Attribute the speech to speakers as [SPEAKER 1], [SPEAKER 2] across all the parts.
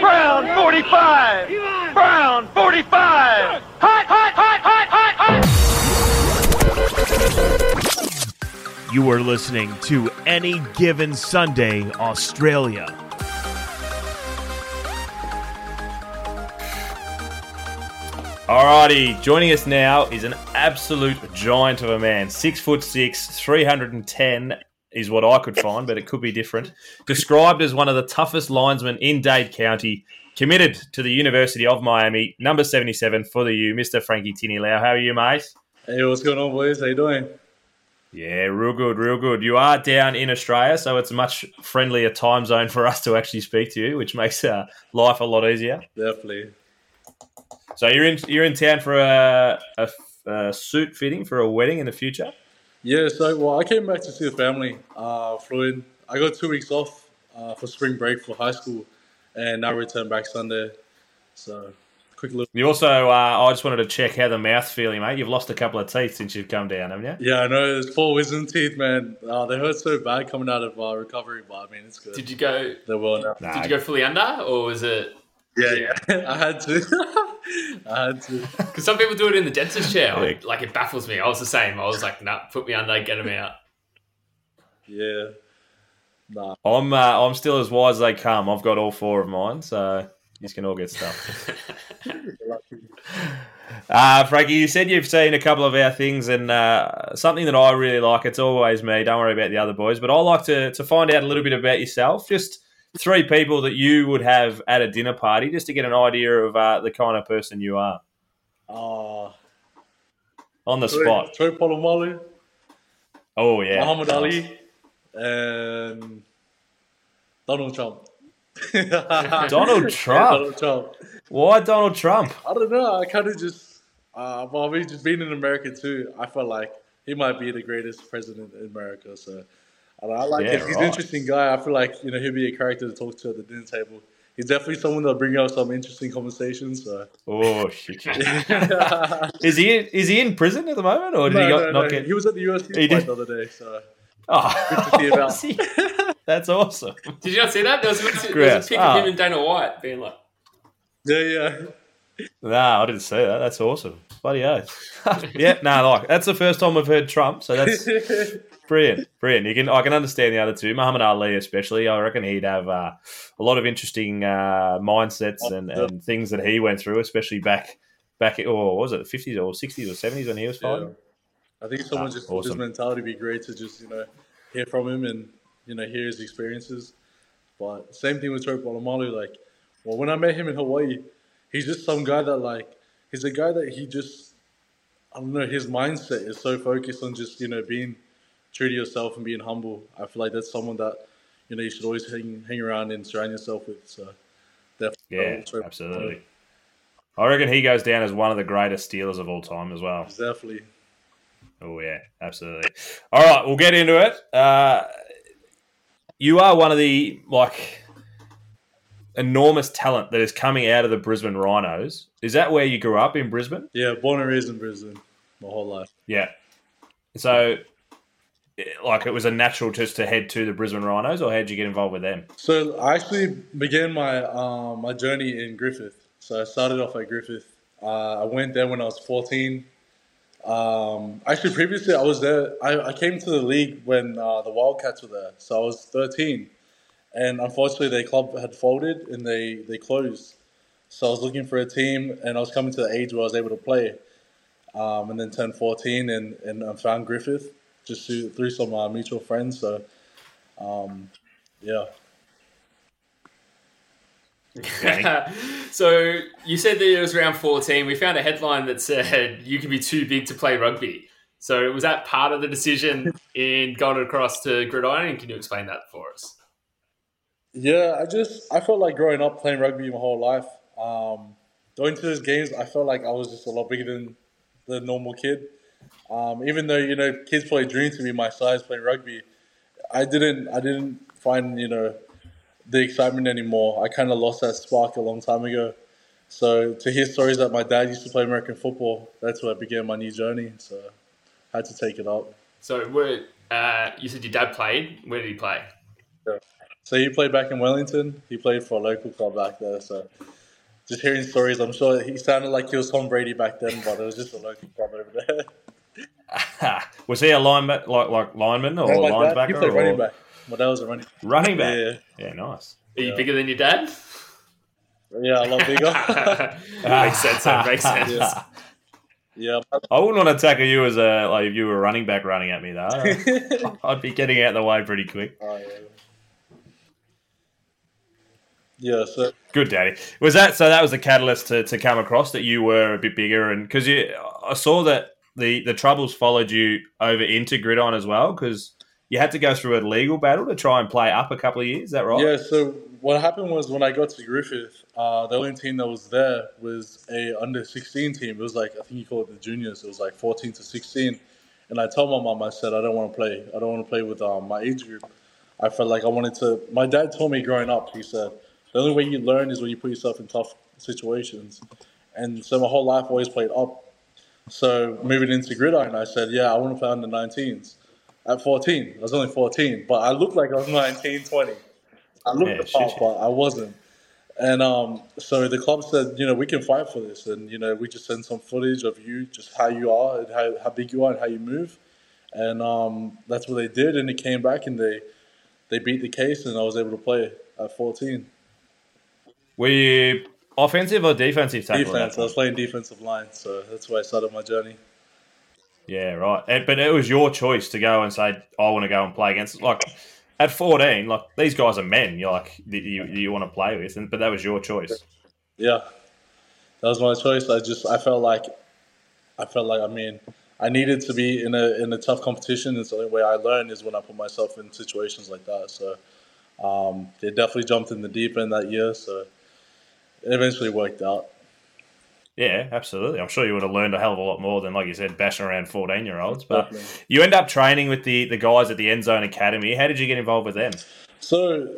[SPEAKER 1] Brown 45! Brown 45! Hot, hot, hot, hot, hot, hot!
[SPEAKER 2] You are listening to Any Given Sunday Australia.
[SPEAKER 3] Alrighty, joining us now is an absolute giant of a man. Six foot six, 310 is what I could find, but it could be different. Described as one of the toughest linesmen in Dade County, committed to the University of Miami, number 77 for the U, Mr. Frankie Tinilau. How are you, mate?
[SPEAKER 4] Hey, what's going on, boys? How you doing?
[SPEAKER 3] Yeah, real good, real good. You are down in Australia, so it's a much friendlier time zone for us to actually speak to you, which makes uh, life a lot easier.
[SPEAKER 4] Definitely.
[SPEAKER 3] So you're in you're in town for a, a, a suit fitting for a wedding in the future.
[SPEAKER 4] Yeah, so well, I came back to see the family. Uh, flew in. I got two weeks off uh, for spring break for high school, and now returned back Sunday. So quick look.
[SPEAKER 3] You also, uh, I just wanted to check how the mouth's feeling, mate. You've lost a couple of teeth since you've come down, haven't you?
[SPEAKER 4] Yeah, I know. There's four wisdom teeth, man. Uh, they hurt so bad coming out of uh, recovery, but I mean, it's good.
[SPEAKER 5] Did you go?
[SPEAKER 4] They're well now.
[SPEAKER 3] Nah,
[SPEAKER 5] Did you go fully under, or was it?
[SPEAKER 4] Yeah, yeah. I had to. I had to.
[SPEAKER 5] Because some people do it in the dentist chair.
[SPEAKER 3] Yeah.
[SPEAKER 5] Like, like, it baffles me. I was the same. I was like, nah, put me under, get them out.
[SPEAKER 4] Yeah. Nah.
[SPEAKER 3] I'm uh, I'm still as wise as they come. I've got all four of mine, so you can all get stuff. Uh, Frankie, you said you've seen a couple of our things, and uh, something that I really like. It's always me. Don't worry about the other boys, but I like to to find out a little bit about yourself. Just three people that you would have at a dinner party, just to get an idea of uh, the kind of person you are
[SPEAKER 4] Uh,
[SPEAKER 3] on the
[SPEAKER 4] Troy,
[SPEAKER 3] spot.
[SPEAKER 4] Troy Polamalu,
[SPEAKER 3] Oh yeah,
[SPEAKER 4] Muhammad Ali, and Donald Trump.
[SPEAKER 3] Donald Trump.
[SPEAKER 4] Donald Trump.
[SPEAKER 3] Why Donald Trump?
[SPEAKER 4] I don't know. I kind of just, uh, well, I mean, just being in America too, I felt like he might be the greatest president in America. So I, I like
[SPEAKER 3] Yeah,
[SPEAKER 4] it. He's
[SPEAKER 3] right.
[SPEAKER 4] an interesting guy. I feel like you know he'll be a character to talk to at the dinner table. He's definitely someone that'll bring out some interesting conversations. So.
[SPEAKER 3] Oh shit! shit. Is he in, is he in prison at the moment, or did he
[SPEAKER 4] no,
[SPEAKER 3] not,
[SPEAKER 4] no.
[SPEAKER 3] get?
[SPEAKER 4] He was at the UFC
[SPEAKER 3] He
[SPEAKER 4] fight
[SPEAKER 3] did?
[SPEAKER 4] the other day. So
[SPEAKER 3] Oh,
[SPEAKER 4] Good to see about.
[SPEAKER 3] See? That's awesome.
[SPEAKER 5] Did you not see that? There was, a- there was a pic
[SPEAKER 3] Ah.
[SPEAKER 5] of him and Dana White being like,
[SPEAKER 4] yeah, yeah.
[SPEAKER 3] Nah, I didn't see that. That's awesome. Bloody oath. yeah, no, like that's the first time I've heard Trump, so that's brilliant, brilliant. You can I can understand the other two, Muhammad Ali especially. I reckon he'd have uh, a lot of interesting uh, mindsets and, and things that he went through, especially back back. Or what was it fifties or sixties or seventies when he was
[SPEAKER 4] Yeah.
[SPEAKER 3] fighting?
[SPEAKER 4] I think someone
[SPEAKER 3] Ah,
[SPEAKER 4] just
[SPEAKER 3] awesome.
[SPEAKER 4] his mentality would be great to just you know hear from him and you know hear his experiences. But same thing with Troy Polamalu. Like, well, when I met him in Hawaii, he's just some guy that like he's a guy that he just I don't know. His mindset is so focused on just you know being true to yourself and being humble. I feel like that's someone that you know you should always hang hang around and surround yourself with. So definitely,
[SPEAKER 3] Yeah, absolutely. I reckon he goes down as one of the greatest Steelers of all time as well.
[SPEAKER 4] Definitely.
[SPEAKER 3] Oh yeah, absolutely. All right, we'll get into it. Uh, you are one of the like enormous talent that is coming out of the Brisbane Rhinos. Is that where you grew up in Brisbane?
[SPEAKER 4] Yeah, born and raised in Brisbane my whole life.
[SPEAKER 3] Yeah. So, like, it was a natural just to head to the Brisbane Rhinos, or how did you get involved with them?
[SPEAKER 4] So I actually began my um, my journey in Griffith. So I started off at Griffith. Uh, I went there when I was 14. Um, actually, previously I was there. I, I came to the league when uh, the Wildcats were there. So I was 13, and unfortunately, their club had folded and they they closed. So I was looking for a team, and I was coming to the age where I was able to play. Um, and then turned 14 and, and I found Griffith just through, through some uh, mutual friends. So, um, yeah.
[SPEAKER 5] so you said that it was around 14. We found a headline that said you could be too big to play rugby. So was that part of the decision in going across to gridiron? Can you explain that for us?
[SPEAKER 4] Yeah, I just I felt like growing up playing rugby my whole life. Um, going to those games, I felt like I was just a lot bigger than the normal kid. Um, even though you know kids probably dream to be my size playing rugby, I didn't. I didn't find you know the excitement anymore. I kind of lost that spark a long time ago. So to hear stories that my dad used to play American football, that's where I began my new journey. So I had to take it up.
[SPEAKER 5] So were, uh, you said your dad played. Where did he play?
[SPEAKER 4] So he played back in Wellington. He played for a local club back there. So just hearing stories, I'm sure he sounded like he was Tom Brady back then, but it was just a local club over there.
[SPEAKER 3] was he a lineman, like like lineman or
[SPEAKER 4] My dad,
[SPEAKER 3] linebacker?
[SPEAKER 4] he played
[SPEAKER 3] or-
[SPEAKER 4] running back. My dad was a running.
[SPEAKER 3] Running back.
[SPEAKER 4] Yeah,
[SPEAKER 3] Yeah, nice.
[SPEAKER 5] Are you
[SPEAKER 4] Yeah.
[SPEAKER 5] bigger than your dad?
[SPEAKER 4] yeah, a lot bigger.
[SPEAKER 5] makes sense. That makes sense.
[SPEAKER 4] Yeah. yeah,
[SPEAKER 3] I wouldn't want to tackle you as a like if you were a running back running at me though. I'd be getting out of the way pretty quick.
[SPEAKER 4] Oh, yeah. Yeah, so
[SPEAKER 3] Good, Daddy. Was that so? That was the catalyst to, to come across that you were a bit bigger, and because you, I saw that the the troubles followed you over into gridiron as well, because you had to go through a legal battle to try and play up a couple of years. Is that right?
[SPEAKER 4] Yeah, so what happened was when I got to Griffith, uh, the only team that was there was a under 16 team. It was like, I think you call it the juniors. It was like 14 to 16. And I told my mom, I said, I don't want to play. I don't want to play with um, my age group. I felt like I wanted to. My dad told me growing up, he said, the only way you learn is when you put yourself in tough situations. And so my whole life I always played up. So moving into gridiron, I said, yeah, I want to play under 19s. At 14, I was only 14, but I looked like I was 19, 20. I looked
[SPEAKER 3] Yeah,
[SPEAKER 4] the part, but I wasn't. And um, so the club said, you know, we can fight for this, and you know, we just send some footage of you, just how you are, and how, how big you are, and how you move, and um, that's what they did. And it came back, and they they beat the case, and I was able to play at 14.
[SPEAKER 3] Were you offensive or defensive tackle?
[SPEAKER 4] Defense. I was playing defensive line, so that's where I started my journey.
[SPEAKER 3] Yeah, right. But it was your choice to go and say, "I want to go and play against." Like at fourteen, like these guys are men. You're like you you want to play with, and but that was your choice.
[SPEAKER 4] Yeah, that was my choice. I just I felt like I felt like I mean I needed to be in a in a tough competition. And the only way I learn is when I put myself in situations like that. So um, they definitely jumped in the deep end that year. So it eventually worked out.
[SPEAKER 3] Yeah, absolutely. I'm sure you would have learned a hell of a lot more than, like you said, bashing around 14 year olds. But
[SPEAKER 4] Definitely.
[SPEAKER 3] you end up training with the, the guys at the End Zone Academy. How did you get involved with them?
[SPEAKER 4] So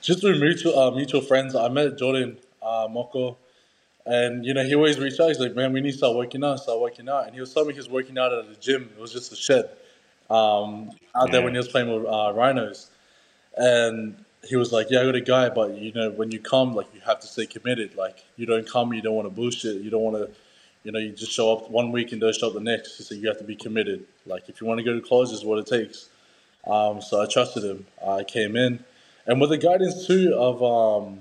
[SPEAKER 4] just through mutual uh, mutual friends, I met Jordan uh, Moko. And you know, he always reached out. He's like, "Man, we need to start working out. Start working out." And he was telling me he was working out at the gym. It was just a shed um, out there when he was playing with uh, rhinos. And he was like, "Yeah, I got a guy, but you know, when you come, like, you have to stay committed. Like, you don't come, you don't want to bullshit. You don't want to, you know, you just show up one week and don't show up the next. He said you have to be committed. Like, if you want to go to college, is what it takes." Um, so I trusted him. I came in, and with the guidance too of um,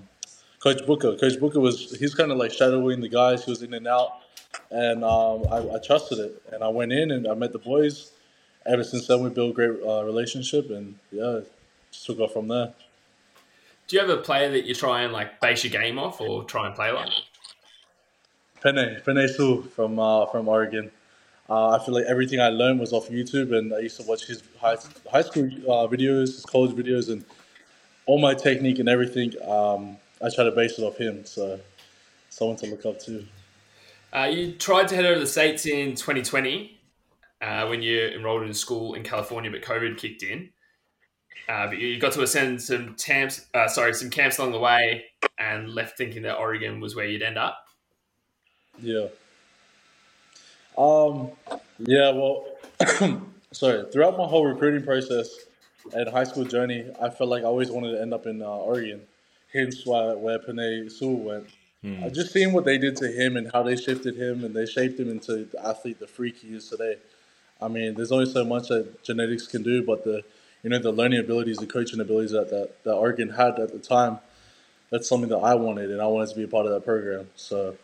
[SPEAKER 4] Coach Booker. Coach Booker was he's kind of like shadowing the guys. He was in and out, and um, I, I trusted it. And I went in and I met the boys. Ever since then, we built a great uh, relationship, and yeah, just took off from there.
[SPEAKER 5] Do you have a player that you try and like base your game off or try and play like?
[SPEAKER 4] Pene Pene Su from uh, from Oregon. Uh, I feel like everything I learned was off YouTube, and I used to watch his high, high school uh, videos, his college videos, and all my technique and everything. Um, I try to base it off him. So, someone to look up to.
[SPEAKER 5] Uh, you tried to head over to the States in 2020 uh, when you enrolled in school in California, but COVID kicked in. Uh, but you got to ascend some camps, uh, sorry, some camps along the way, and left thinking that Oregon was where you'd end up.
[SPEAKER 4] Yeah. Um. Yeah. Well, sorry. Throughout my whole recruiting process and high school journey, I felt like I always wanted to end up in uh, Oregon. Hence why where Penei Sewell went. I just seeing what they did to him and how they shifted him and they shaped him into the athlete, the freak he is today. I mean, there's only so much that genetics can do, but the you know the learning abilities, the coaching abilities that that, that Oregon had at the time, that's something that I wanted, and I wanted to be a part of that program. So,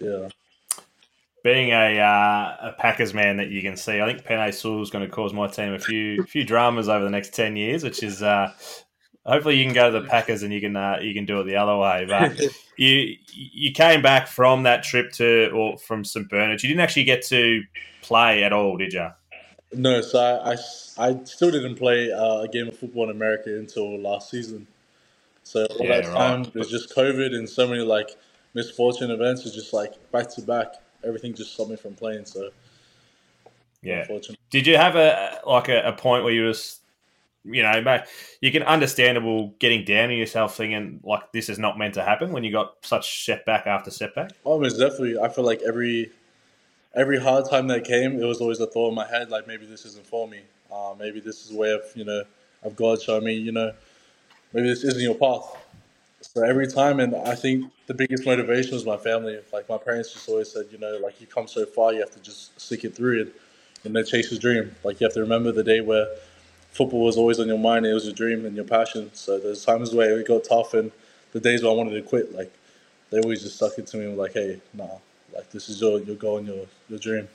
[SPEAKER 4] yeah.
[SPEAKER 3] Being a uh, a Packers man that you can see, I think Penei Sewell is going to cause my team a few few dramas over the next ten years, which is uh, hopefully you can go to the Packers and you can uh, you can do it the other way. But you you came back from that trip to or from St Bernard. You didn't actually get to play at all, did you?
[SPEAKER 4] No, so I, I, I still didn't play uh, a game of football in America until last season. So all
[SPEAKER 3] Yeah,
[SPEAKER 4] that
[SPEAKER 3] right.
[SPEAKER 4] time there's just COVID and so many like misfortune events. It's just like back to back. Everything just stopped me from playing. So
[SPEAKER 3] Yeah. Did you have a like a, a point where you was, you know, mate, you can understandable getting down on yourself, thinking like this is not meant to happen when you got such setback after setback.
[SPEAKER 4] oh, it's definitely. I feel like every every hard time that came, it was always a thought in my head like maybe this isn't for me. Uh, maybe this is a way of you know of God showing me you know maybe this isn't your path. So every time, and I think the biggest motivation was my family. Like my parents just always said, you know, like you come so far, you have to just stick it through it and, you chase your dream. Like you have to remember the day where football was always on your mind, it was your dream and your passion. So there's times where it got tough and the days where I wanted to quit, like they always just stuck it to me like, hey, nah, like this is your your goal and your your dream.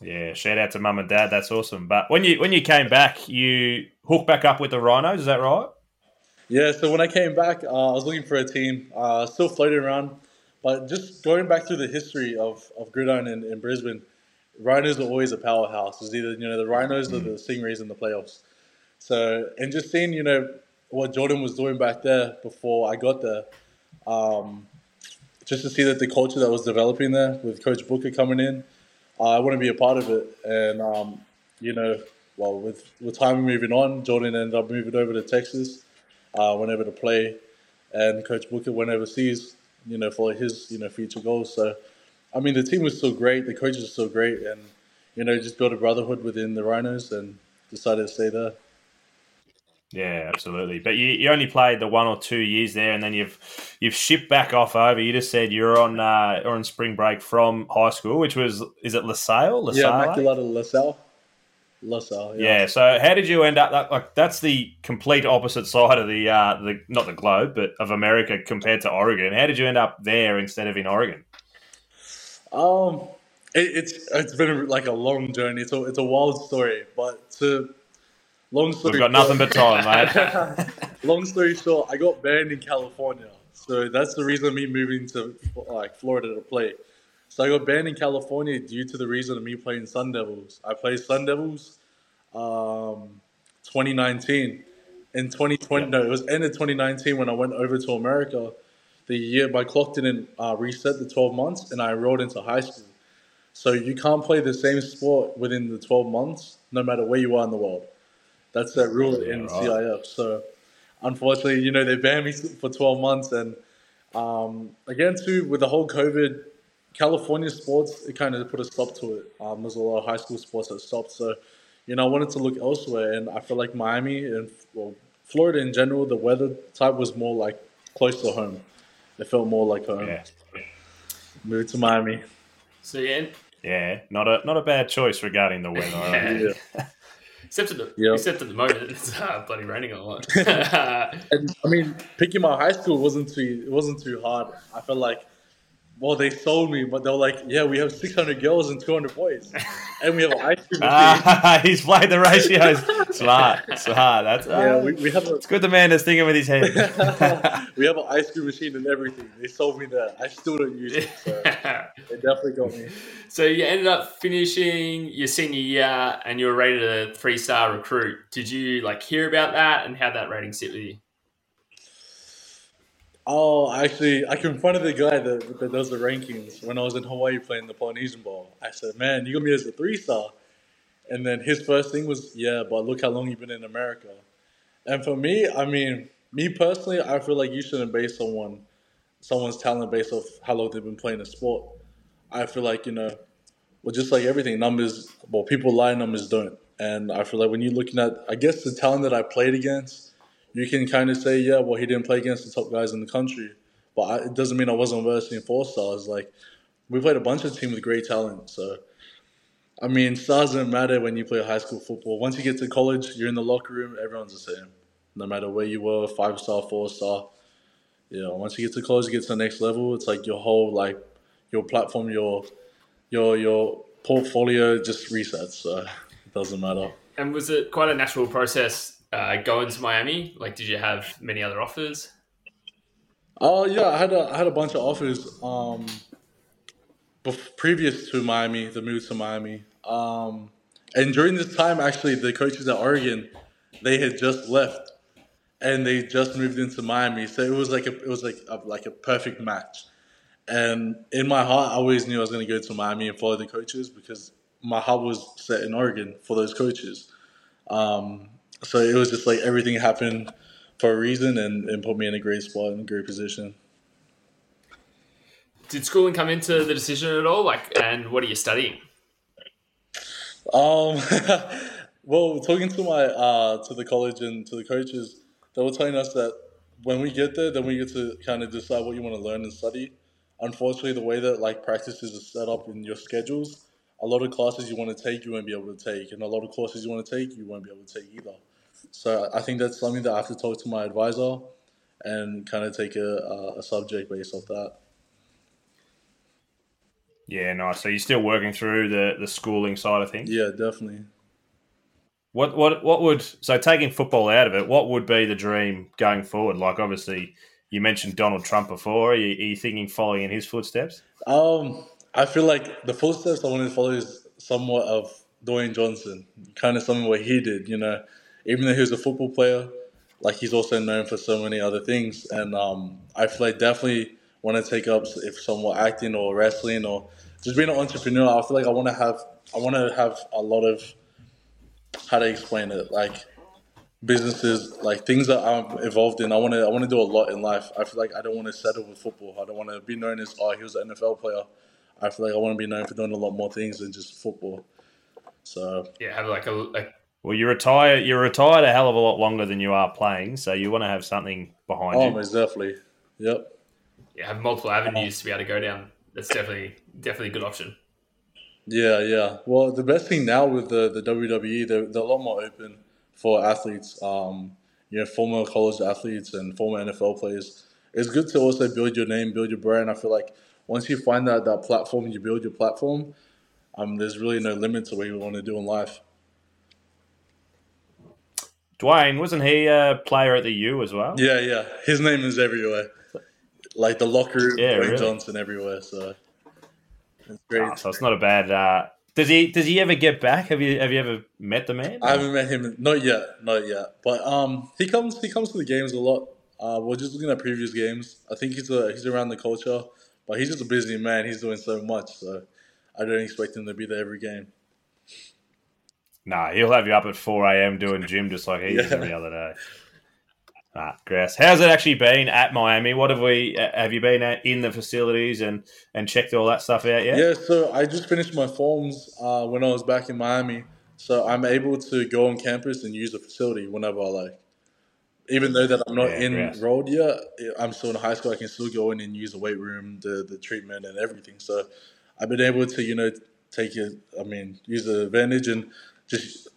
[SPEAKER 3] Yeah, shout out to mum and dad. That's awesome. But when you when you came back, you hooked back up with the Rhinos. Is that right?
[SPEAKER 4] Yeah. So when I came back, uh, I was looking for a team. Uh, still floating around, but just going back through the history of of gridiron in, in Brisbane, Rhinos are always a powerhouse. It's either you know the Rhinos or the Stingrays in the playoffs. So and just seeing you know what Jordan was doing back there before I got there. Um, just to see that the culture that was developing there with Coach Booker coming in, I want to be a part of it. And um, you know, well, with with time moving on, Jordan ended up moving over to Texas, uh, went over to play, and Coach Booker went overseas, you know, for his you know future goals. So, I mean, the team was still great, the coaches were still great, and you know, just built a brotherhood within the Rhinos and decided to stay there.
[SPEAKER 3] Yeah, absolutely. But you, you only played the one or two years there, and then you've you've shipped back off over. You just said you're on uh, on spring break from high school, which was is it LaSalle? LaSalle?
[SPEAKER 4] Yeah, Immaculata LaSalle. LaSalle.
[SPEAKER 3] Yeah. yeah. So how did you end up? Like, like that's the complete opposite side of the uh, the not the globe, but of America compared to Oregon. How did you end up there instead of in Oregon?
[SPEAKER 4] Um, it, it's it's been like a long journey. It's a it's a wild story, but to Long story
[SPEAKER 3] We've got nothing but time, mate.
[SPEAKER 4] long story short, I got banned in California, so that's the reason of me moving to like Florida to play. So I got banned in California due to the reason of me playing Sun Devils. I played Sun Devils, um, 2019. In 2020, yeah. no, it was end of 2019 when I went over to America. The year my clock didn't uh, reset the 12 months, and I enrolled into high school. So you can't play the same sport within the 12 months, no matter where you are in the world. That's that rule yeah, in right. CIF. So unfortunately, you know, they banned me for 12 months. And um, again, too, with the whole COVID, California sports, it kind of put a stop to it. Um, there's a lot of high school sports that stopped. So, you know, I wanted to look elsewhere. And I feel like Miami and, well, Florida in general, the weather type was more like close to home. It felt more like home. Yeah. Moved to Miami.
[SPEAKER 5] So, yeah.
[SPEAKER 3] Yeah, not a not a bad choice regarding the weather.
[SPEAKER 5] yeah. Except at the yep. except at the moment, it's uh, bloody raining a lot.
[SPEAKER 4] and I mean, picking my high school wasn't too it wasn't too hard. I felt like well, they sold me, but they were like, "Yeah, we have 600 girls and 200 boys, and we have an ice cream machine."
[SPEAKER 3] Ah, he's played the ratios. smart, smart. That's yeah. Uh, we, we, have. A, it's good. The man is thinking with his head.
[SPEAKER 4] we have an ice cream machine and everything. They sold me that. I still don't use it. So they definitely got me.
[SPEAKER 5] So you ended up finishing your senior year, and you were rated a three-star recruit. Did you like hear about that, and how that rating sit with you?
[SPEAKER 4] Oh, actually, I confronted the guy that, that does the rankings when I was in Hawaii playing the Polynesian ball. I said, "Man, you got me as a three star," and then his first thing was, "Yeah, but look how long you've been in America." And for me, I mean, me personally, I feel like you shouldn't base someone someone's talent based off how long they've been playing a sport. I feel like you know, well, just like everything, numbers. Well, people lie, numbers don't. And I feel like when you're looking at, I guess the talent that I played against you can kind of say, yeah, well, he didn't play against the top guys in the country, but I, it doesn't mean I wasn't versing in four stars. Like we played a bunch of teams with great talent, so. I mean, stars don't matter when you play high school football. Once you get to college, you're in the locker room, everyone's the same. No matter where you were, five star, four star. You know, once you get to college, you get to the next level, it's like your whole like your platform, your your your portfolio just resets. So it doesn't matter.
[SPEAKER 5] And was it quite a natural process uh, going to Miami? Like, did you have many other offers?
[SPEAKER 4] Oh yeah, I had a I had a bunch of offers. Um, previous to Miami, the move to Miami. Um, and during this time, actually, the coaches at Oregon, they had just left, and they just moved into Miami. So it was like a it was like a, like a perfect match. And in my heart, I always knew I was going to go to Miami and follow the coaches because my heart was set in Oregon for those coaches. Um, so it was just like everything happened for a reason and, and put me in a great spot and a great position.
[SPEAKER 5] Did schooling come into the decision at all? Like, and what are you studying?
[SPEAKER 4] Um, well, talking to my uh, to the college and to the coaches, they were telling us that when we get there, then we get to kind of decide what you want to learn and study. Unfortunately, the way that like practices are set up in your schedules, a lot of classes you want to take, you won't be able to take, and a lot of courses you want to take, you won't be able to take either. So I think that's something that I have to talk to my advisor and kind of take a, a, subject based off that.
[SPEAKER 3] Yeah, nice. So you're still working through the, the schooling side of things.
[SPEAKER 4] Yeah, definitely.
[SPEAKER 3] What what what would so taking football out of it? What would be the dream going forward? Like obviously, you mentioned Donald Trump before. Are you, are you thinking following in his footsteps?
[SPEAKER 4] Um, I feel like the footsteps I want to follow is somewhat of Dwayne Johnson, kind of something what he did. You know, even though he was a football player, like he's also known for so many other things, and um, I feel like definitely want to take up if somewhat acting or wrestling or just being an entrepreneur. I feel like I want to have I want to have a lot of how to explain it like businesses like things that I'm involved in. I want to I want to do a lot in life. I feel like I don't want to settle with football. I don't want to be known as oh he was an NFL player. I feel like I want to be known for doing a lot more things than just football. So
[SPEAKER 5] Yeah, have like a, a
[SPEAKER 3] Well, you retire. You're retired a hell of a lot longer than you are playing, so you want to have something behind
[SPEAKER 4] oh,
[SPEAKER 3] you.
[SPEAKER 4] most definitely. Yep.
[SPEAKER 5] yeah, have multiple avenues to be able to go down. That's definitely definitely a good option.
[SPEAKER 4] Yeah, yeah. Well, the best thing now with the, the WWE, they're, they're a lot more open for athletes, um, you know, former college athletes and former NFL players. It's good to also build your name, build your brand. I feel like once you find that, that platform, you build your platform, um, there's really no limit to what you want to do in life.
[SPEAKER 3] Dwayne wasn't he a player at the U as well?
[SPEAKER 4] Yeah, yeah. His name is everywhere. Like the locker room,
[SPEAKER 3] Yeah,
[SPEAKER 4] Dwayne
[SPEAKER 3] really.
[SPEAKER 4] Johnson everywhere. So it's great.
[SPEAKER 3] Ah, so it's not a bad. Uh, does he? Does he ever get back? Have you? Have you ever met the man?
[SPEAKER 4] I haven't met him, not yet, not yet. But um, he comes, he comes to the games a lot. Uh, we're just looking at previous games. I think he's a, he's around the culture, but he's just a busy man. He's doing so much, so I don't expect him to be there every game.
[SPEAKER 3] Nah, he'll have you up at four a.m. doing gym just like he is
[SPEAKER 4] Yeah.
[SPEAKER 3] every other day. Ah, Grass. How's it actually been at Miami? What have we? uh, Have you been at, in the facilities and and checked all that stuff out yet?
[SPEAKER 4] Yeah, so I just finished my forms uh, when I was back in Miami, so I'm able to go on campus and use the facility whenever I like. Even though that I'm not
[SPEAKER 3] Yeah,
[SPEAKER 4] enrolled yet, I'm still in high school. I can still go in and use the weight room, the the treatment, and everything. So I've been able to, you know, take it. I mean, use the advantage and just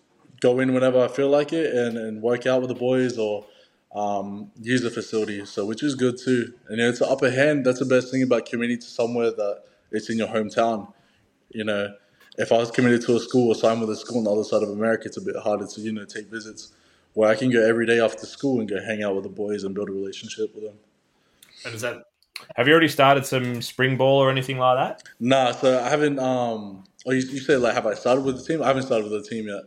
[SPEAKER 4] go in whenever I feel like it and, and work out with the boys or um, use the facility. So which is good too. And you know, it's an upper hand. That's the best thing about committing to somewhere that it's in your hometown. You know, if I was committed to a school or signed with a school on the other side of America, it's a bit harder to you know take visits. Where I can go every day after school and go hang out with the boys and build a relationship with them.
[SPEAKER 5] And is that
[SPEAKER 3] Have you already started some spring ball or anything like that?
[SPEAKER 4] Nah, so I haven't. Um, oh, you, you said like, have I started with the team? I haven't started with the team yet.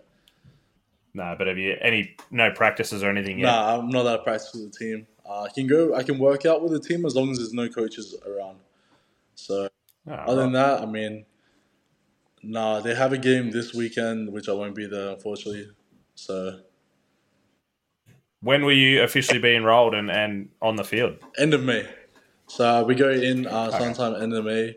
[SPEAKER 3] No, but have you any no practices or anything yet?
[SPEAKER 4] Nah, I'm not that practice with the team. Uh, I can go. I can work out with the team as long as there's no coaches around. So
[SPEAKER 3] Oh,
[SPEAKER 4] other than that, I mean, nah, they have a game this weekend, which I won't be there unfortunately. So
[SPEAKER 3] when will you officially be enrolled and, and on the field?
[SPEAKER 4] end of May. So we go in uh, sometime end of May,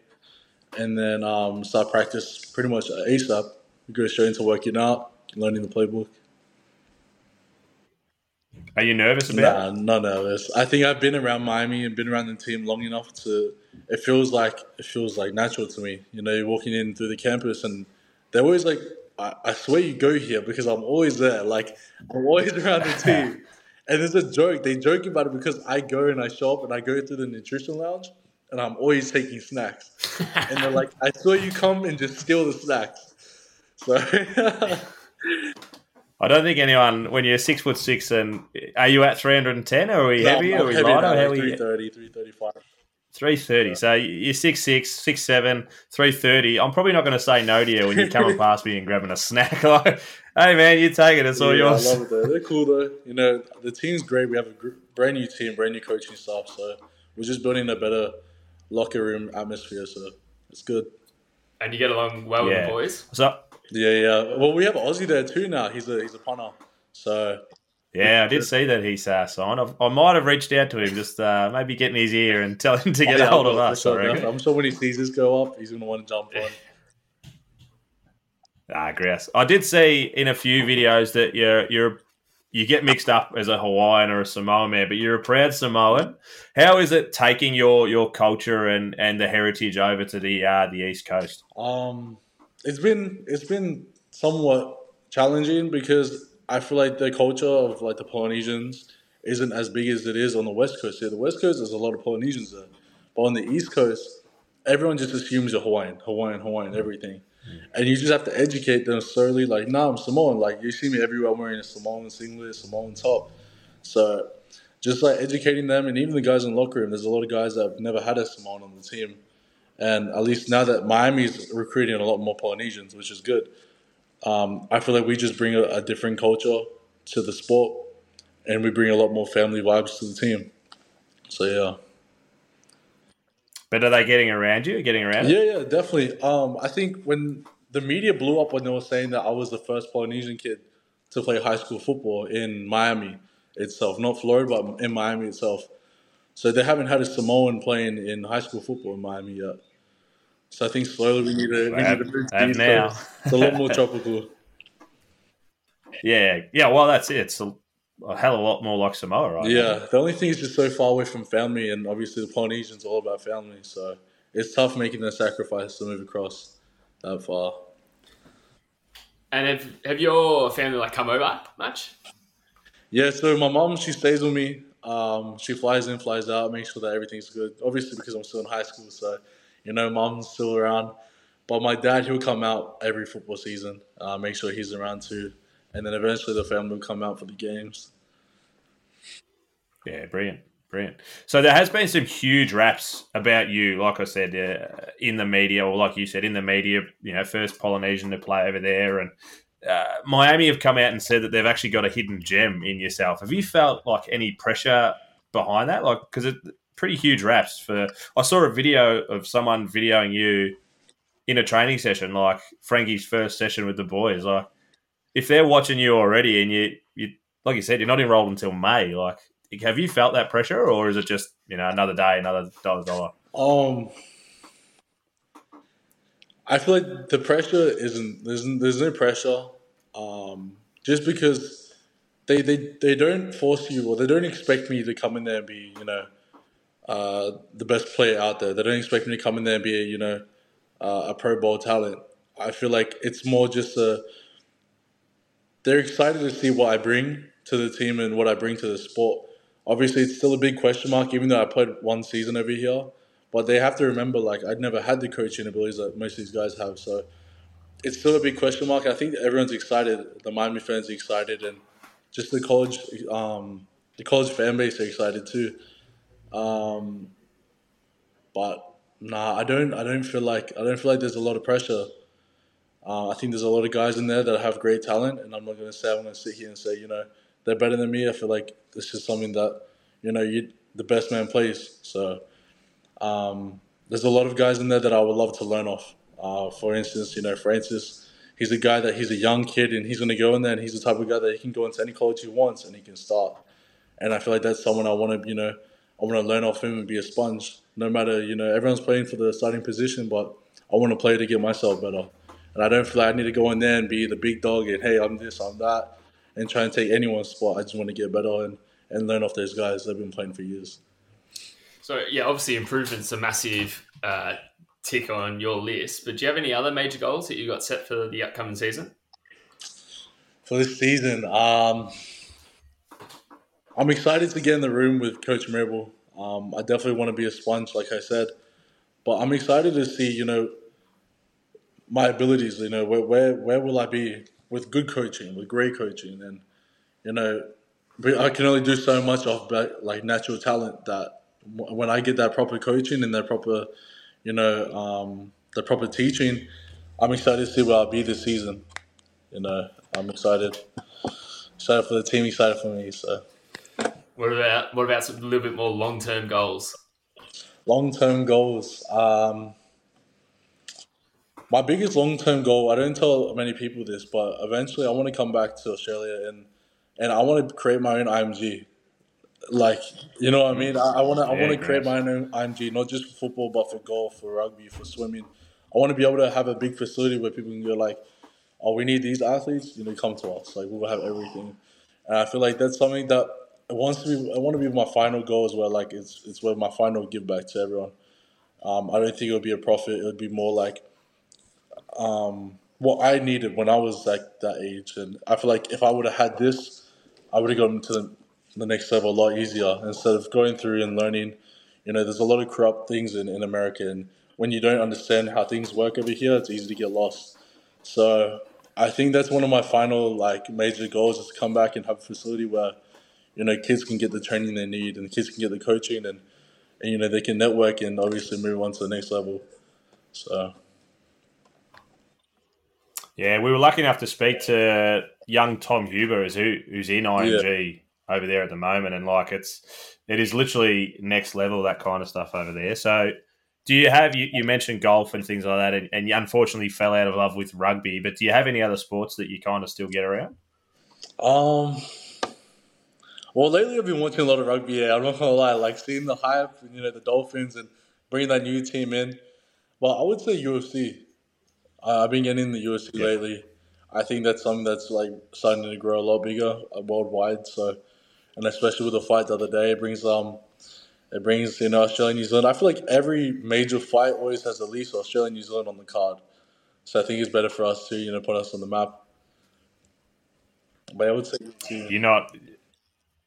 [SPEAKER 4] and then um, start practice pretty much ASAP. We go straight into working out, learning the playbook.
[SPEAKER 3] Are you nervous about?
[SPEAKER 4] Nah, not nervous. I think I've been around Miami and been around the team long enough to. It feels like it feels like natural to me. You know, you're walking in through the campus and they're always like, I, I swear you go here because I'm always there. Like I'm always around the team. And there's a joke. They joke about it because I go and I shop and I go through the nutrition lounge and I'm always taking snacks. and they're like, I saw you come and just steal the snacks. So
[SPEAKER 3] I don't think anyone. When you're six foot six, and are you at three hundred and ten, or are we heavy, or are we lighter? How are you?
[SPEAKER 4] 330, 335.
[SPEAKER 3] Three thirty. So you're six six, six seven, three thirty. I'm probably not going to say no to you when you're coming past me and grabbing a snack. Like, hey man, you take it. It's all
[SPEAKER 4] Yeah,
[SPEAKER 3] yours.
[SPEAKER 4] I love it though. They're cool though. You know, the team's great. We have a brand new team, brand new coaching staff. So we're just building a better locker room atmosphere. So it's good.
[SPEAKER 5] and you get along well with the boys?
[SPEAKER 3] What's up?
[SPEAKER 4] Yeah, yeah. Well, we have Aussie there too now. He's a he's a punter. So
[SPEAKER 3] yeah, I did see that he uh, signed. I, I might have reached out to him, just uh, maybe get in his ear and tell him to get
[SPEAKER 4] Yeah,
[SPEAKER 3] a hold of us. I
[SPEAKER 4] sure,
[SPEAKER 3] reckon.
[SPEAKER 4] I'm sure when he sees this go up, he's gonna want to jump on.
[SPEAKER 3] Ah, grouse. I did see in a few videos that you're you're you get mixed up as a Hawaiian or a Samoan man, but you're a proud Samoan. How is it taking your your culture and, and the heritage over to the uh, the East Coast?
[SPEAKER 4] Um, it's been it's been somewhat challenging because I feel like the culture of like the Polynesians isn't as big as it is on the West Coast. Yeah, the West Coast there's a lot of Polynesians there, but on the East Coast, everyone just assumes you're Hawaiian, Hawaiian, Hawaiian, everything. And you just have to educate them slowly, like, nah, I'm Samoan. Like, you see me everywhere wearing a Samoan singlet, Samoan top. So, just like educating them, and even the guys in the locker room, there's a lot of guys that have never had a Samoan on the team. And at least now that Miami's recruiting a lot more Polynesians, which is good, um, I feel like we just bring a, a different culture to the sport and we bring a lot more family vibes to the team. So, yeah.
[SPEAKER 3] But are they getting around you? Getting around?
[SPEAKER 4] Yeah, yeah, definitely. Um, I think when the media blew up when they were saying that I was the first Polynesian kid to play high school football in Miami itself, not Florida, but in Miami itself. So they haven't had a Samoan playing in high school football in Miami yet. So I think slowly we need to, we need to move
[SPEAKER 3] now.
[SPEAKER 4] It's a lot more tropical.
[SPEAKER 3] Yeah, yeah. Well, that's it. It's a, a hell of a lot more like Samoa, right?
[SPEAKER 4] Yeah, the only thing is just so far away from family, and obviously the Polynesians all about family. So it's tough making the sacrifice to move across that far.
[SPEAKER 5] And have have your family like come over much?
[SPEAKER 4] Yeah, so my mom, she stays with me. Um, she flies in, flies out, makes sure that everything's good. Obviously, because I'm still in high school, so you know, mom's still around. But my dad, he'll come out every football season, uh, make sure he's around too, and then eventually the family will come out for the games.
[SPEAKER 3] Yeah, brilliant, brilliant. So there has been some huge raps about you, like I said, uh, in the media, or like you said, in the media. You know, first Polynesian to play over there, and uh, Miami have come out and said that they've actually got a hidden gem in yourself. Have you felt like any pressure behind that? Like, because it pretty huge raps for. I saw a video of someone videoing you in a training session, like Frankie's first session with the boys. Like, if they're watching you already, and you, you, like you said, you're not enrolled until May, like have you felt that pressure, or is it just you know another day, another dollar dollar?
[SPEAKER 4] Um, I feel like the pressure isn't there's there's no pressure, um, just because they, they they don't force you or they don't expect me to come in there and be you know uh, the best player out there. They don't expect me to come in there and be you know uh, a pro bowl talent. I feel like it's more just a they're excited to see what I bring to the team and what I bring to the sport. Obviously, it's still a big question mark, even though I played one season over here. But they have to remember, like, I'd never had the coaching abilities that most of these guys have. So it's still a big question mark. I think everyone's excited. The Miami fans are excited, and just the college, um, the college fan base are excited too. Um, but nah, I don't. I don't feel like I don't feel like there's a lot of pressure. Uh, I think there's a lot of guys in there that have great talent, and I'm not going to say I'm going to sit here and say you know they're better than me. I feel like this is something that you know you the best man plays. So um, there's a lot of guys in there that I would love to learn off. Uh, for instance, you know Francis, he's a guy that he's a young kid and he's going to go in there and he's the type of guy that he can go into any college he wants and he can start. And I feel like that's someone I want to you know I want to learn off him and be a sponge. No matter you know everyone's playing for the starting position, but I want to play to get myself better. And I don't feel like I need to go in there and be the big dog and hey, I'm this, I'm that, and try and take anyone's spot. I just want to get better and, and learn off those guys that have been playing for years.
[SPEAKER 5] So yeah, obviously improvement's a massive uh, tick on your list. But do you have any other major goals that you got set for the upcoming season?
[SPEAKER 4] For this season, um, I'm excited to get in the room with Coach Mirabal. Um, I definitely want to be a sponge, like I said, but I'm excited to see, you know, my abilities. You know, where where where will I be with good coaching, with great coaching, and you know, but I can only do so much of like natural talent that when I get that proper coaching and that proper, you know, um, the proper teaching, I'm excited to see where I'll be this season. You know, I'm excited, excited for the team, excited for me. So
[SPEAKER 5] What about what about some, a little bit more long term goals?
[SPEAKER 4] long term goals. Um, my biggest long term goal, I don't tell many people this, but eventually I want to come back to Australia and and I want to create my own IMG. Like, you know what I mean? I, want to I want to create my own IMG, not just for football, but for golf, for rugby, for swimming. I want to be able to have a big facility where people can go like, oh, we need these athletes, you know, come to us. Like, we'll have everything. and I feel like that's something that wants to be. I want to be my final goal as well. Like it's it's where my final give back to everyone. Um, I don't think it would be a profit. It would be more like um, what I needed when I was like that age, and I feel like if I would have had this, I would have gotten to the, the next level a lot easier instead of going through and learning. You know, there's a lot of corrupt things in, in America, and when you don't understand how things work over here, it's easy to get lost. So I think that's one of my final like major goals is to come back and have a facility where you know kids can get the training they need and kids can get the coaching and, and you know they can network and obviously move on to the next level. So
[SPEAKER 3] Yeah, we were lucky enough to speak to young Tom Huber, who, who's in IMG over there at the moment, and like it's it is literally next level that kind of stuff over there. So, do you have you, you mentioned golf and things like that, and, and you unfortunately fell out of love with rugby, but do you have any other sports that you kind of still get around?
[SPEAKER 4] Um. Well, lately I've been watching a lot of rugby. Yeah, I'm not gonna lie. Like seeing the hype, and, you know, the Dolphins and bringing that new team in. But I would say UFC. Uh, I've been getting in the UFC
[SPEAKER 3] Yeah.
[SPEAKER 4] lately. I think that's something that's like starting to grow a lot bigger uh, worldwide. So, and especially with the fight the other day, it brings um, it brings you know Australia, New Zealand. I feel like every major fight always has at least Australia, New Zealand on the card. So I think it's better for us to you know put us on the map. But I would say.
[SPEAKER 3] You're not.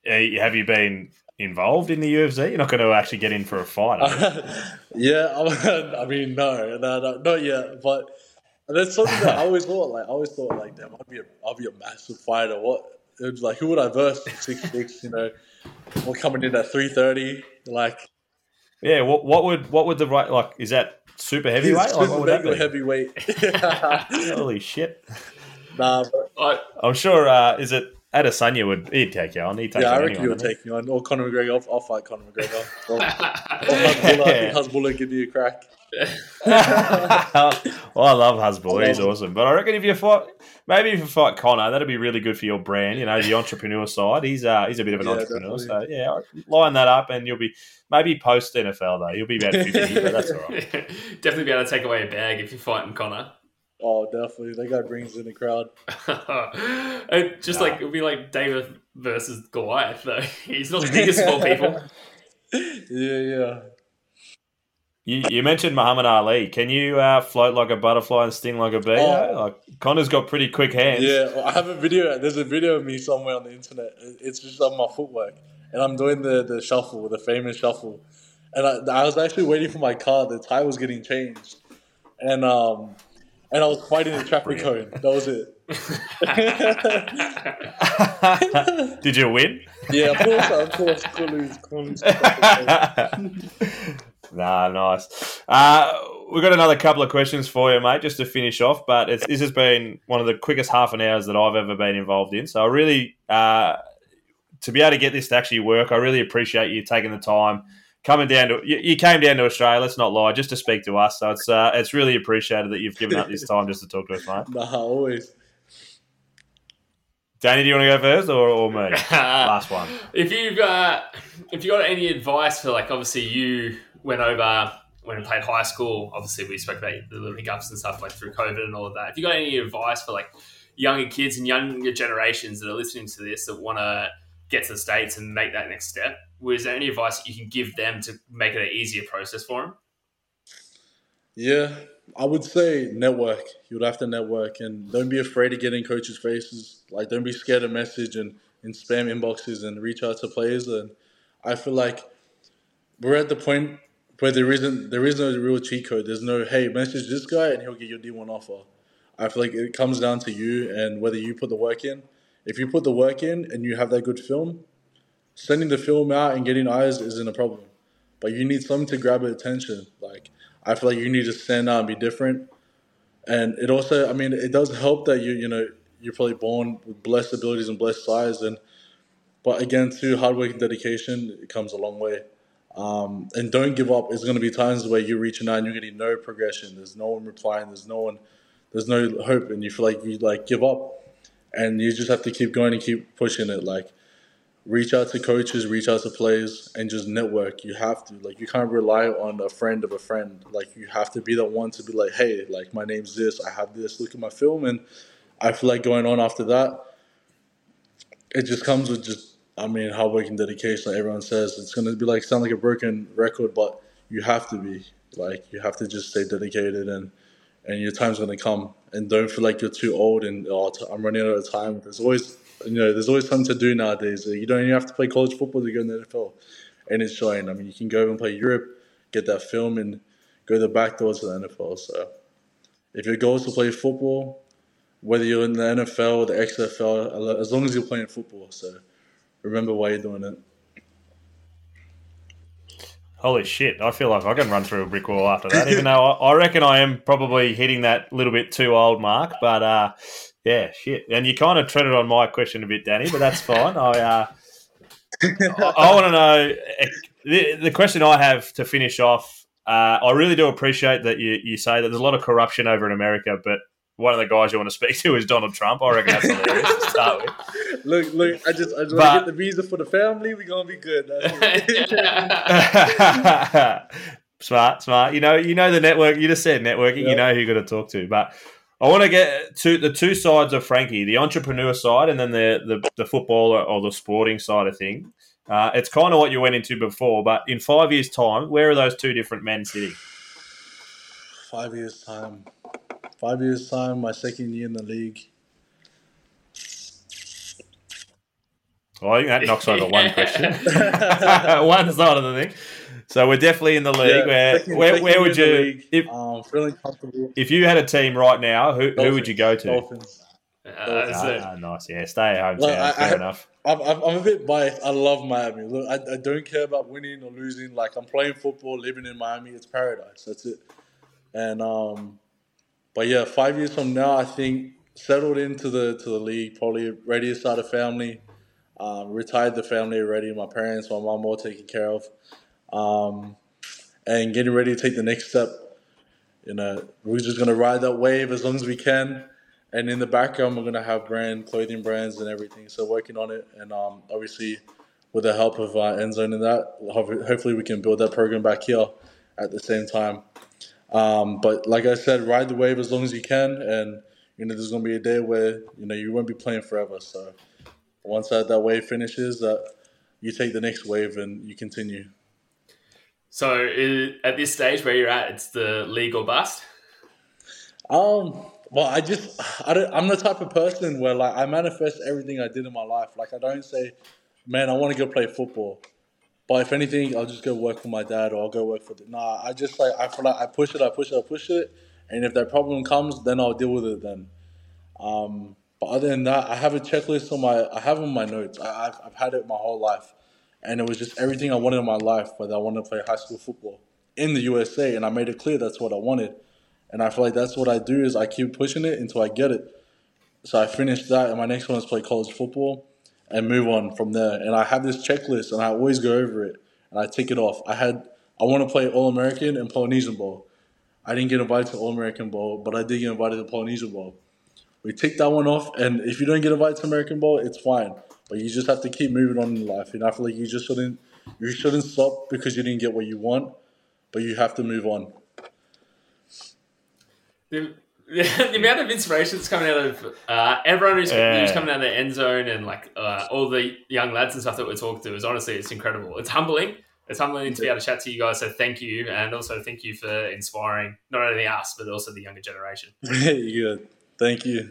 [SPEAKER 3] eh, Have you been involved in the UFC? You're not going to actually get in for a fight.
[SPEAKER 4] yeah, I, I mean, no, no, no, not yet. But that's something that I always thought. Like, I always thought, like, damn, I'll be a, I'll be a massive fighter. What? It was like, who would I verse? Six six, you know, we're coming in at three thirty. Like,
[SPEAKER 3] yeah. What, what would what would the right like? Is that super heavyweight? Like,
[SPEAKER 4] super
[SPEAKER 3] what would that be?
[SPEAKER 4] heavyweight.
[SPEAKER 3] Holy shit!
[SPEAKER 4] nah, but
[SPEAKER 5] I,
[SPEAKER 3] I'm sure. Uh, is it Adesanya would he'd take you on? He'd take
[SPEAKER 4] yeah,
[SPEAKER 3] on
[SPEAKER 4] I reckon
[SPEAKER 3] anyone,
[SPEAKER 4] you'll
[SPEAKER 3] wouldn't
[SPEAKER 4] take me on. Or Conor McGregor. I'll, I'll fight Conor McGregor. Or, or Hasbulla. I think Hasbulla give you a crack.
[SPEAKER 3] well, I love Hasbulla. He's
[SPEAKER 4] I love him.
[SPEAKER 3] awesome. But I reckon if you fight, maybe if you fight Conor, that'd be really good for your brand. You know, the entrepreneur side. He's uh, he's a bit of an
[SPEAKER 4] Yeah,
[SPEAKER 3] entrepreneur.
[SPEAKER 4] definitely.
[SPEAKER 3] So yeah, line that up, and you'll be maybe post NFL though. You'll be about fifty, but that's all right.
[SPEAKER 5] definitely be able to take away a bag if you're fighting Conor.
[SPEAKER 4] Oh, definitely. That guy brings in the crowd.
[SPEAKER 5] It just like it would be like David versus Goliath though. He's not the biggest of all people.
[SPEAKER 4] Yeah, yeah.
[SPEAKER 3] You, you mentioned Muhammad Ali. Can you uh, float like a butterfly and sting like a bee?
[SPEAKER 4] Oh.
[SPEAKER 3] Like Conor's got pretty quick hands.
[SPEAKER 4] Yeah, I have a video. There's a video of me somewhere on the internet. It's just on my footwork, and I'm doing the the shuffle, the famous shuffle. And I, I was actually waiting for my car. The tire was getting changed, and um, and I was fighting the traffic cone. That was it.
[SPEAKER 3] Did you win?
[SPEAKER 4] Yeah, of course, of course, could lose, could lose.
[SPEAKER 3] nah, nice. Uh, we've got another couple of questions for you, mate, just to finish off. But it's, this has been one of the quickest half an hours that I've ever been involved in. So I really, uh, to be able to get this to actually work, I really appreciate you taking the time. Coming down to you, you came down to Australia. Let's not lie, just to speak to us. So it's uh, it's really appreciated that you've given up this time just to talk to us, mate.
[SPEAKER 4] Nah, always.
[SPEAKER 3] Danny, do you want to go first or, or me? Last one.
[SPEAKER 5] If you've got if you got any advice for like obviously you went over when you played high school, obviously we spoke about the little hiccups and stuff like through COVID and all of that. If you got any advice for like younger kids and younger generations that are listening to this that want to get to the states and make that next step, was there any advice that you can give them to make it an easier process for them?
[SPEAKER 4] Yeah, I would say network. You would have to network and don't be afraid to get in coaches' faces. Like, don't be scared to message and, and spam inboxes and reach out to players. And I feel like we're at the point where there isn't there is no real cheat code. There's no hey message this guy and he'll get your D one offer. I feel like it comes down to you and whether you put the work in. If you put the work in and you have that good film, sending the film out and getting eyes isn't a problem. But you need something to grab attention. Like I feel like you need to stand out and be different. And it also, I mean, it does help that you, you know, you're probably born with blessed abilities and blessed size. And but again, through hard work and dedication, it comes a long way. Um, and don't give up. There's going to be times where you're reaching out and you're getting no progression. There's no one replying. There's no one. There's no hope, and you feel like you like give up. And you just have to keep going and keep pushing it. Like reach out to coaches, reach out to players, and just network. You have to. Like you can't rely on a friend of a friend. Like you have to be the one to be like, hey, like my name's this, I have this, look at my film, and I feel like going on after that. it just comes with just I mean hard work and dedication. Like everyone says, it's gonna be like sound like a broken record, but you have to be like you have to just stay dedicated and and your time's gonna come. And don't feel like you're too old and oh, t- I'm running out of time. There's always you know there's always something to do nowadays. You don't even have to play college football to go in the NFL, and it's showing. I mean, you can go and play Europe, get that film, and go the back doors to the NFL. So if your goal is to play football, whether you're in the NFL or the XFL, as long as you're playing football. So remember why you're doing it.
[SPEAKER 3] Holy shit! I feel like I can run through a brick wall after that. Even though I, reckon I am probably hitting that little bit too old mark, but uh, yeah, shit. And you kind of treaded on my question a bit, Danny, but that's fine. I uh, I, I want to know eh, the, the question I have to finish off. Uh, I really do appreciate that you, you say that there's a lot of corruption over in America, but one of the guys you want to speak to is Donald Trump. I reckon that's hilarious to start with.
[SPEAKER 4] Look, look, I just, I just
[SPEAKER 3] But-
[SPEAKER 4] want to get the visa for the family. We're gonna be good.
[SPEAKER 3] Smart, smart. You know, you know the network. You just said networking. You know who you're gonna talk to. But I want to get to the two sides of Frankie: the entrepreneur side, and then the the, the footballer or the sporting side of things. Uh, it's kind of what you went into before, but in five years' time, where are those two different men sitting?
[SPEAKER 4] Five years time. Five years time. My second year in the league.
[SPEAKER 3] Well, I think that knocks over one question, one side of the thing. So we're definitely in the league.
[SPEAKER 4] Yeah,
[SPEAKER 3] where
[SPEAKER 4] second-
[SPEAKER 3] where,
[SPEAKER 4] second
[SPEAKER 3] where would you
[SPEAKER 4] league.
[SPEAKER 3] if
[SPEAKER 4] Um, feeling comfortable.
[SPEAKER 3] if you had a team right now? Who who would you go to?
[SPEAKER 4] Dolphins.
[SPEAKER 5] Uh, that's it.
[SPEAKER 3] Ah, nice, yeah. Stay at home.
[SPEAKER 4] Look,
[SPEAKER 3] town,
[SPEAKER 4] I-
[SPEAKER 3] fair
[SPEAKER 4] I-
[SPEAKER 3] enough.
[SPEAKER 4] I'm, I'm, I'm a bit biased. I love Miami. Look, I, I don't care about winning or losing. Like I'm playing football, living in Miami. It's paradise. That's it. And um, but yeah, five years from now, I think settled into the to the league, probably ready to start a family. Um, retired the family already. My parents, my mom, all taken care of, um, and getting ready to take the next step. You know, we're just gonna ride that wave as long as we can and in the background we're gonna have brand clothing brands and everything so working on it and um, obviously with the help of uh, endzone and that hopefully we can build that program back here at the same time um, but like i said ride the wave as long as you can and you know there's gonna be a day where you know you won't be playing forever so once that, that wave finishes that you take the next wave and you continue
[SPEAKER 5] So at this stage where you're at, it's the league or bust.
[SPEAKER 4] Um, well, I just I don't, I'm the type of person where like I manifest everything I did in my life. Like I don't say, man, I want to go play football, but if anything, I'll just go work for my dad or I'll go work for the. Nah, I just like I feel like I push it, I push it, I push it, and if that problem comes, then I'll deal with it then. Um, but other than that, I have a checklist on my I have on my notes. I, I've I've had it my whole life, and it was just everything I wanted in my life. Whether I wanted to play high school football in the USA, and I made it clear that's what I wanted. And I feel like that's what I do is I keep pushing it until I get it. So I finished that, and my next one is play college football and move on from there. And I have this checklist, and I always go over it, and I tick it off. I had I want to play All American and Polynesian Bowl. I didn't get invited to All American Bowl, but I did get invited to Polynesian Bowl. We tick that one off, and if you don't get invited to American Bowl, it's fine. But you just have to keep moving on in life. And I feel like you just shouldn't you shouldn't stop because you didn't get what you want, but you have to move on.
[SPEAKER 5] the amount of inspiration that's coming out of uh, everyone who's,
[SPEAKER 3] Yeah.
[SPEAKER 5] who's coming out of the end zone and like uh, all the young lads and stuff that we're talking to is honestly it's incredible. It's humbling. It's humbling to be able to chat to you guys. So thank you, and also thank you for inspiring not only us but also the younger generation.
[SPEAKER 4] you. Thank you.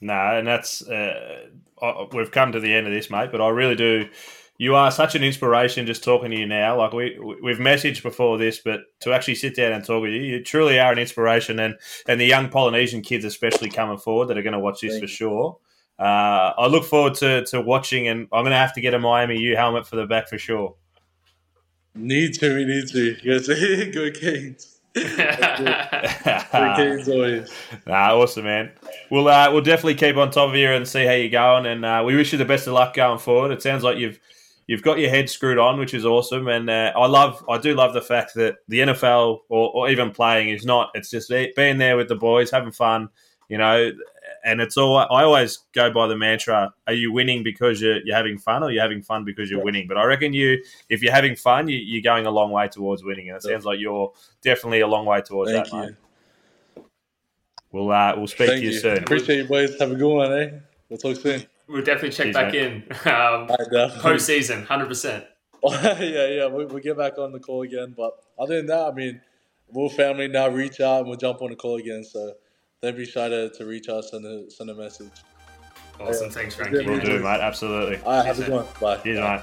[SPEAKER 3] No, and that's uh, I- we've come to the end of this, mate. But I really do. You are such an inspiration just talking to you now. Like we we've messaged before this, but to actually sit down and talk with you, you truly are an inspiration. And and the young Polynesian kids, especially coming forward, that are going to watch this
[SPEAKER 4] Thank
[SPEAKER 3] for sure. Uh, I look forward to, to watching, and I'm going to have to get a Miami U helmet for the back for sure.
[SPEAKER 4] Need to, we need to. Yes, go Canes always.
[SPEAKER 3] Nah, awesome, man. We'll uh, we'll definitely keep on top of you and see how you're going, and uh, we wish you the best of luck going forward. It sounds like you've you've got your head screwed on, which is awesome, and uh, I love I do love the fact that the NFL or, or even playing is not. It's just being there with the boys, having fun, you know. And it's all I always go by the mantra: Are you winning because you're, you're having fun, or you're having fun because you're
[SPEAKER 4] Yeah.
[SPEAKER 3] winning? But I reckon you, if you're having fun, you, you're going a long way towards winning, and it
[SPEAKER 4] Yeah.
[SPEAKER 3] sounds like you're definitely a long way towards
[SPEAKER 4] Thank
[SPEAKER 3] that.
[SPEAKER 4] you.
[SPEAKER 3] Mate. We'll uh, we'll speak
[SPEAKER 4] Thank
[SPEAKER 3] to you,
[SPEAKER 4] you.
[SPEAKER 3] soon.
[SPEAKER 4] Appreciate you, boys. Have a good one, eh? We'll talk soon.
[SPEAKER 5] We'll definitely check
[SPEAKER 3] Cheers,
[SPEAKER 5] back
[SPEAKER 3] mate.
[SPEAKER 5] in um,
[SPEAKER 4] I definitely-
[SPEAKER 5] post-season, hundred percent.
[SPEAKER 4] yeah, yeah, we, we'll get back on the call again. But other than that, I mean, we'll family now. Reach out and we'll jump on the call again. So don't be shy to, to reach us and send a, send a message.
[SPEAKER 5] Awesome,
[SPEAKER 4] Yeah.
[SPEAKER 5] thanks, Frankie.
[SPEAKER 3] We'll do, mate. Absolutely.
[SPEAKER 4] All right, have a
[SPEAKER 5] Cheers,
[SPEAKER 4] good one. Bye.
[SPEAKER 3] Cheers, mate.